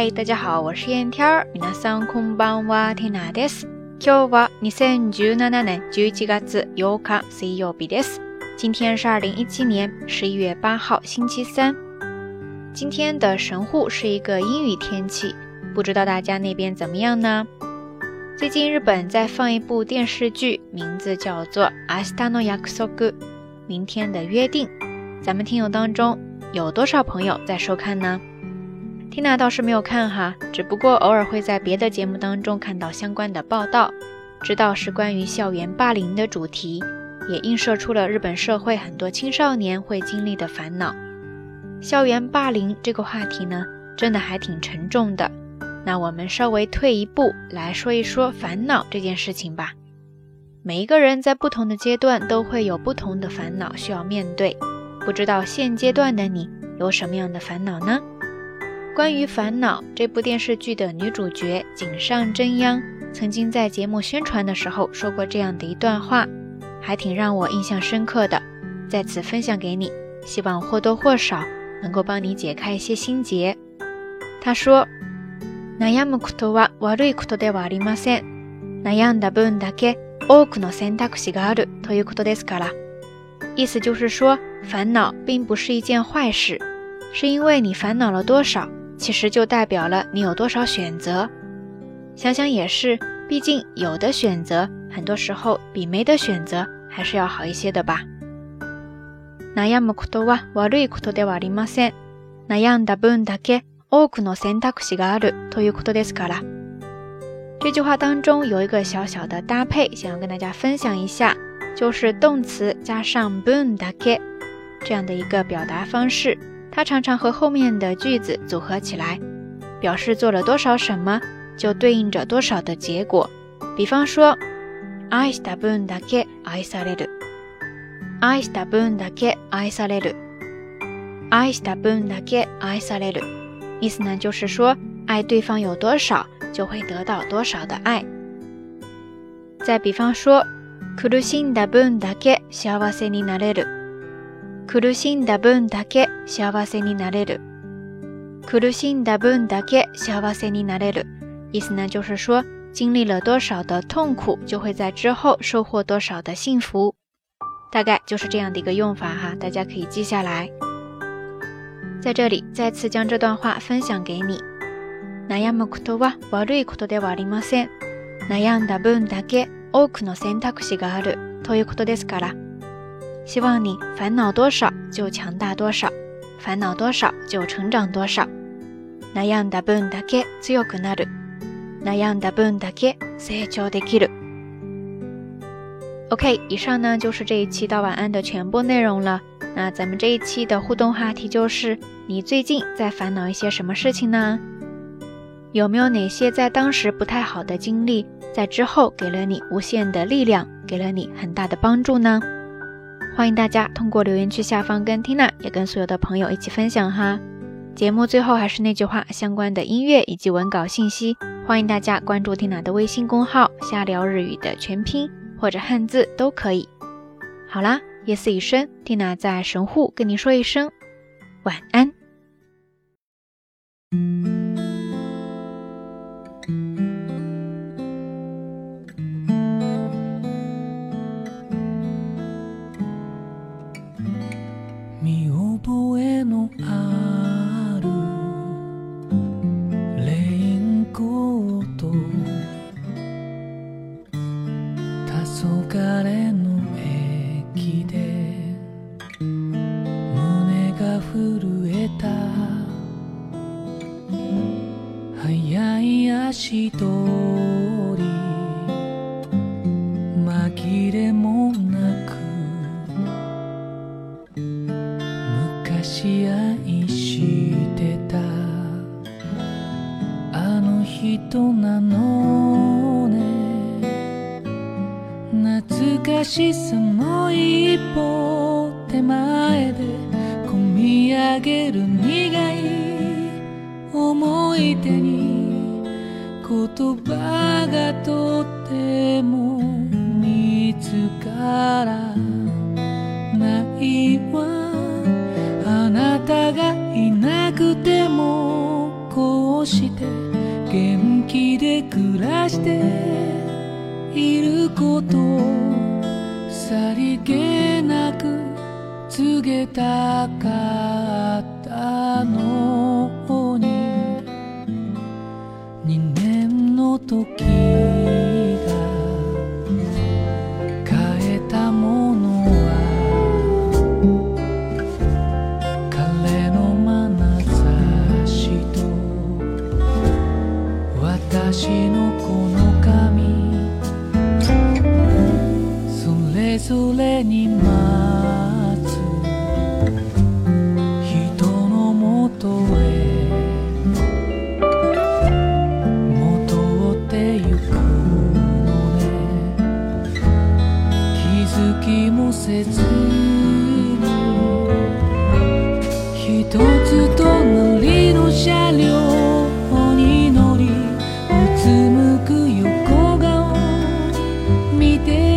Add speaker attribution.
Speaker 1: 嗨，大家好，我是燕天儿。皆さんこんばんは、天ナです。今日は二千十七年十一月八日、水曜日です。今天是二零一七年十一月八号，星期三。今天的神户是一个阴雨天气，不知道大家那边怎么样呢？最近日本在放一部电视剧，名字叫做《アスタノヤクソグ》（明天的约定）。咱们听友当中有多少朋友在收看呢？缇娜倒是没有看哈，只不过偶尔会在别的节目当中看到相关的报道，知道是关于校园霸凌的主题，也映射出了日本社会很多青少年会经历的烦恼。校园霸凌这个话题呢，真的还挺沉重的。那我们稍微退一步来说一说烦恼这件事情吧。每一个人在不同的阶段都会有不同的烦恼需要面对，不知道现阶段的你有什么样的烦恼呢？关于《烦恼》这部电视剧的女主角井上真央，曾经在节目宣传的时候说过这样的一段话，还挺让我印象深刻的，在此分享给你，希望或多或少能够帮你解开一些心结。她说：“悩むことは悪いことではありません。悩んだ分だけ多くの選択肢があるということですから。”意思就是说，烦恼并不是一件坏事，是因为你烦恼了多少。其实就代表了你有多少选择，想想也是，毕竟有的选择，很多时候比没得选择还是要好一些的吧。悩むことは悪いことではありません。悩んだ分だけ多くの選択肢があるということですから。这句话当中有一个小小的搭配，想要跟大家分享一下，就是动词加上ぶんだ e 这样的一个表达方式。他常常和后面的句子组合起来，表示做了多少什么，就对应着多少的结果。比方说，爱した分だけ愛される，爱した分だけ爱される，爱した分だけ爱される。意思呢，就是说，爱对方有多少，就会得到多少的爱。再比方说，苦しんだ分だけ幸せになれる，苦しんだ分だけ。笑わせに慣れる、苦しんだ分だけ笑わせに慣れる。意思呢，就是说，经历了多少的痛苦，就会在之后收获多少的幸福。大概就是这样的一个用法哈，大家可以记下来。在这里，再次将这段话分享给你。悩むことは悪いことではありません。悩んだ分だけ多くの選択肢があるということですから。希望你烦恼多少，就强大多少。烦恼多少就成长多少。那样的分だけ強くなる。那样的分だけ成長できる。OK，以上呢就是这一期到晚安的全部内容了。那咱们这一期的互动话题就是：你最近在烦恼一些什么事情呢？有没有哪些在当时不太好的经历，在之后给了你无限的力量，给了你很大的帮助呢？欢迎大家通过留言区下方跟缇娜，也跟所有的朋友一起分享哈。节目最后还是那句话，相关的音乐以及文稿信息，欢迎大家关注缇娜的微信公号“瞎聊日语”的全拼或者汉字都可以。好啦，夜色已深，缇娜在神户跟您说一声晚安。一人紛れもなく昔愛してたあの人なのね懐かしさの一歩手前で込み上げる苦い思い出に言葉がとても見つからないわあなたがいなくてもこう
Speaker 2: して元気で暮らしていることさりげなく告げたかったの時が変えたものは彼の眼差しと私のこの髪それぞれにせずひとつりの車両に乗りうつむく横顔見てる。